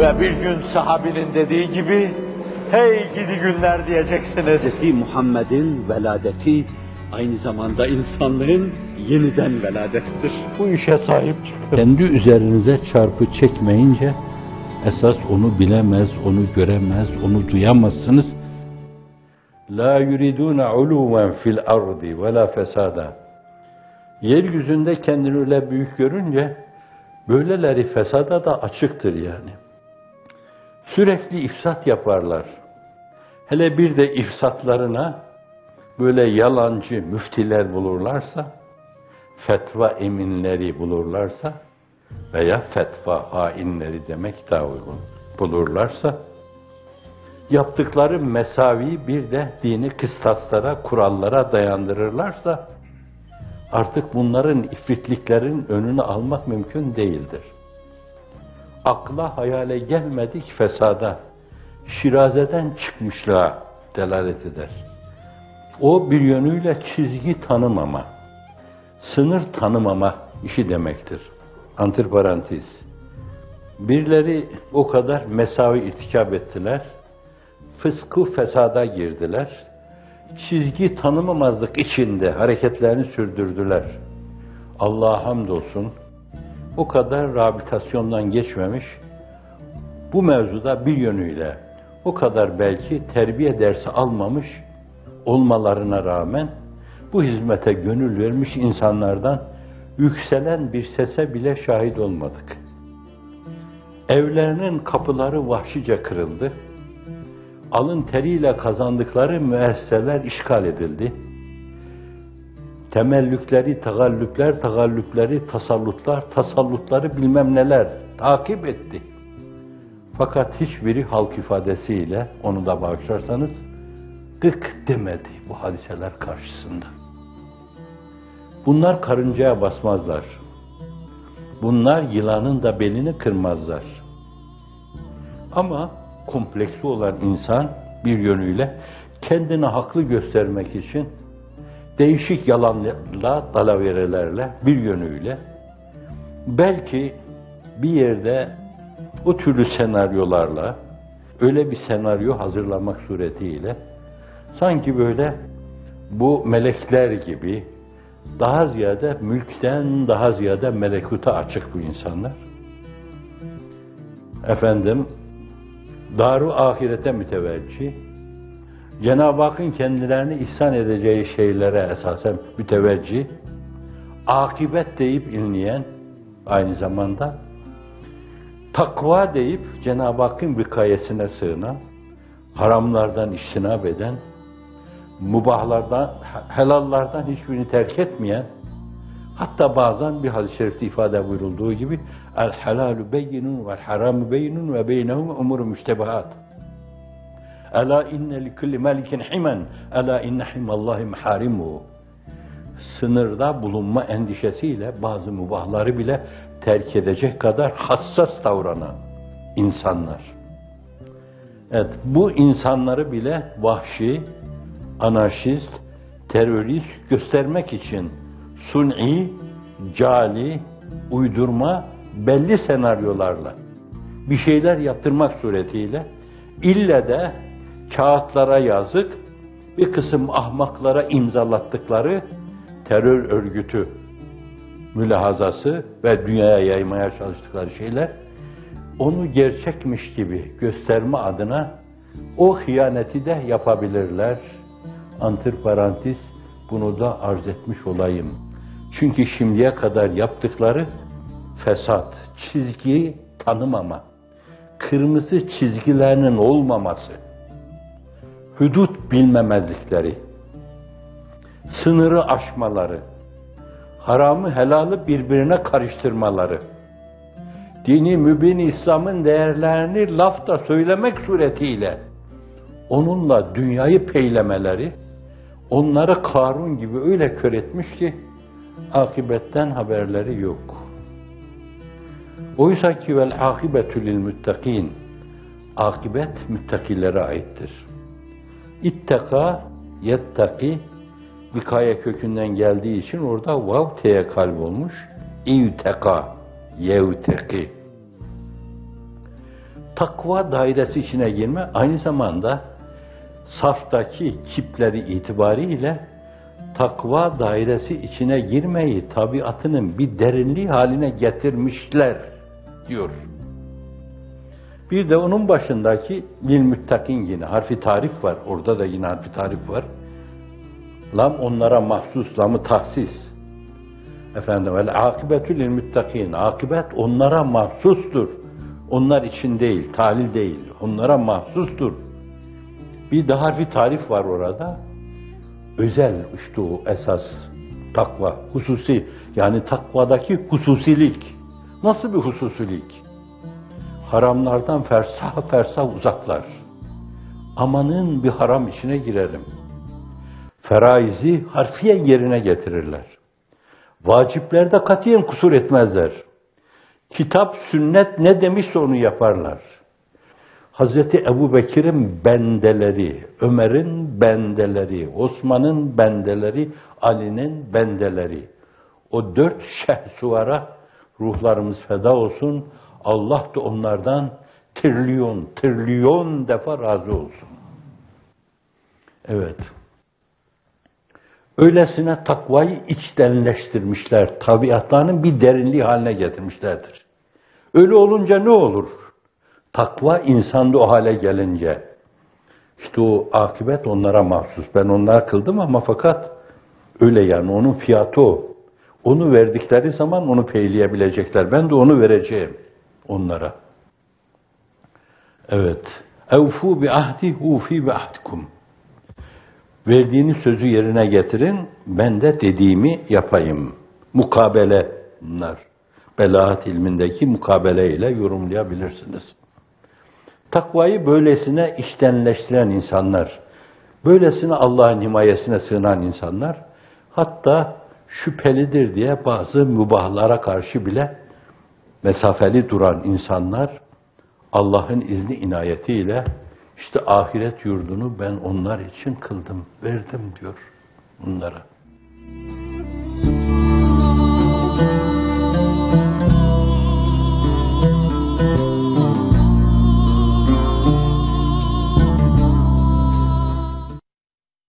Ve bir gün sahabinin dediği gibi, hey gidi günler diyeceksiniz. Hz. Muhammed'in veladeti aynı zamanda insanlığın yeniden veladettir. Bu işe sahip çıkın. Kendi üzerinize çarpı çekmeyince esas onu bilemez, onu göremez, onu duyamazsınız. La yuriduna uluven fil ardi ve la fesada. Yeryüzünde kendini öyle büyük görünce böyleleri fesada da açıktır yani. Sürekli ifsat yaparlar. Hele bir de ifsatlarına böyle yalancı müftiler bulurlarsa, fetva eminleri bulurlarsa veya fetva hainleri demek daha uygun bulurlarsa, yaptıkları mesavi bir de dini kıstaslara, kurallara dayandırırlarsa, artık bunların ifritliklerin önünü almak mümkün değildir. Akla hayale gelmedik fesada, şirazeden çıkmışlığa delalet eder. O bir yönüyle çizgi tanımama, sınır tanımama işi demektir. Antiparantez. Birileri o kadar mesavi irtikap ettiler, fıskı fesada girdiler, çizgi tanımamazlık içinde hareketlerini sürdürdüler. Allah'a hamdolsun, o kadar rehabilitasyondan geçmemiş, bu mevzuda bir yönüyle o kadar belki terbiye dersi almamış olmalarına rağmen bu hizmete gönül vermiş insanlardan yükselen bir sese bile şahit olmadık. Evlerinin kapıları vahşice kırıldı. Alın teriyle kazandıkları müesseseler işgal edildi. Temellükleri, tagallüpler, tagallüpleri, tasallutlar, tasallutları bilmem neler takip etti. Fakat hiçbiri halk ifadesiyle, onu da bağışlarsanız, gık demedi bu hadiseler karşısında. Bunlar karıncaya basmazlar. Bunlar yılanın da belini kırmazlar. Ama kompleksi olan insan bir yönüyle kendini haklı göstermek için değişik yalanla, dalaverelerle bir yönüyle belki bir yerde o türlü senaryolarla öyle bir senaryo hazırlamak suretiyle sanki böyle bu melekler gibi daha ziyade mülkten daha ziyade melekuta açık bu insanlar. Efendim, daru ahirete müteveccih, Cenab-ı Hakk'ın kendilerini ihsan edeceği şeylere esasen müteveccih, akibet deyip inleyen aynı zamanda takva deyip Cenab-ı Hakk'ın vikayesine sığınan, haramlardan iştinab eden, mubahlardan, helallardan hiçbirini terk etmeyen, hatta bazen bir hadis-i şerifte ifade buyurulduğu gibi el halalu beyinun ve haramu beyinun ve beynehum umuru müştebahat. Ela inne li kulli melikin himen, ela inne himallahi maharimuhu. Sınırda bulunma endişesiyle bazı mubahları bile terk edecek kadar hassas davranan insanlar. Evet, bu insanları bile vahşi, anarşist, terörist göstermek için suni, cali, uydurma, belli senaryolarla bir şeyler yaptırmak suretiyle ille de kağıtlara yazık bir kısım ahmaklara imzalattıkları terör örgütü mülahazası ve dünyaya yaymaya çalıştıkları şeyler onu gerçekmiş gibi gösterme adına o hıyaneti de yapabilirler. Antiparantez bunu da arz etmiş olayım. Çünkü şimdiye kadar yaptıkları fesat, çizgiyi tanımama, kırmızı çizgilerinin olmaması, hudut bilmemezlikleri, sınırı aşmaları, haramı helalı birbirine karıştırmaları, dini mübin İslam'ın değerlerini lafta söylemek suretiyle onunla dünyayı peylemeleri, onları Karun gibi öyle kör etmiş ki akibetten haberleri yok. Oysa ki vel akibetü lil muttakin akibet müttakilere aittir. İtteka yettaki vikaya kökünden geldiği için orada vav teye kalp olmuş. İvteka yevteki takva dairesi içine girme aynı zamanda saftaki kipleri itibariyle takva dairesi içine girmeyi tabiatının bir derinliği haline getirmişler diyor. Bir de onun başındaki lil müttakin yine harfi tarif var. Orada da yine harfi tarif var. Lam onlara mahsus, lamı tahsis. Efendim, vel akibetü lil müttakin. Akibet onlara mahsustur. Onlar için değil, talil değil. Onlara mahsustur. Bir de harfi tarif var orada. Özel işte o esas takva, hususi. Yani takvadaki hususilik. Nasıl bir hususilik? Haramlardan fersah fersah uzaklar. Amanın bir haram içine girerim. Feraizi harfiyen yerine getirirler. Vaciplerde katiyen kusur etmezler. Kitap, sünnet ne demişse onu yaparlar. Hazreti Ebu Bekir'in bendeleri, Ömer'in bendeleri, Osman'ın bendeleri, Ali'nin bendeleri. O dört şehsuvara ruhlarımız feda olsun. Allah da onlardan trilyon, trilyon defa razı olsun. Evet. Öylesine takvayı içtenleştirmişler, tabiatlarının bir derinliği haline getirmişlerdir. Öyle olunca ne olur? Takva insanda o hale gelince, işte o akibet onlara mahsus. Ben onlara kıldım ama fakat öyle yani onun fiyatı o. Onu verdikleri zaman onu peyleyebilecekler. Ben de onu vereceğim onlara. Evet. Evfu bi ahdi ufi bi ahdikum. Verdiğiniz sözü yerine getirin, ben de dediğimi yapayım. Mukabele bunlar. Belaat ilmindeki mukabele ile yorumlayabilirsiniz. Takvayı böylesine iştenleştiren insanlar, böylesine Allah'ın himayesine sığınan insanlar, hatta şüphelidir diye bazı mübahlara karşı bile mesafeli duran insanlar, Allah'ın izni inayetiyle işte ahiret yurdunu ben onlar için kıldım, verdim diyor bunlara.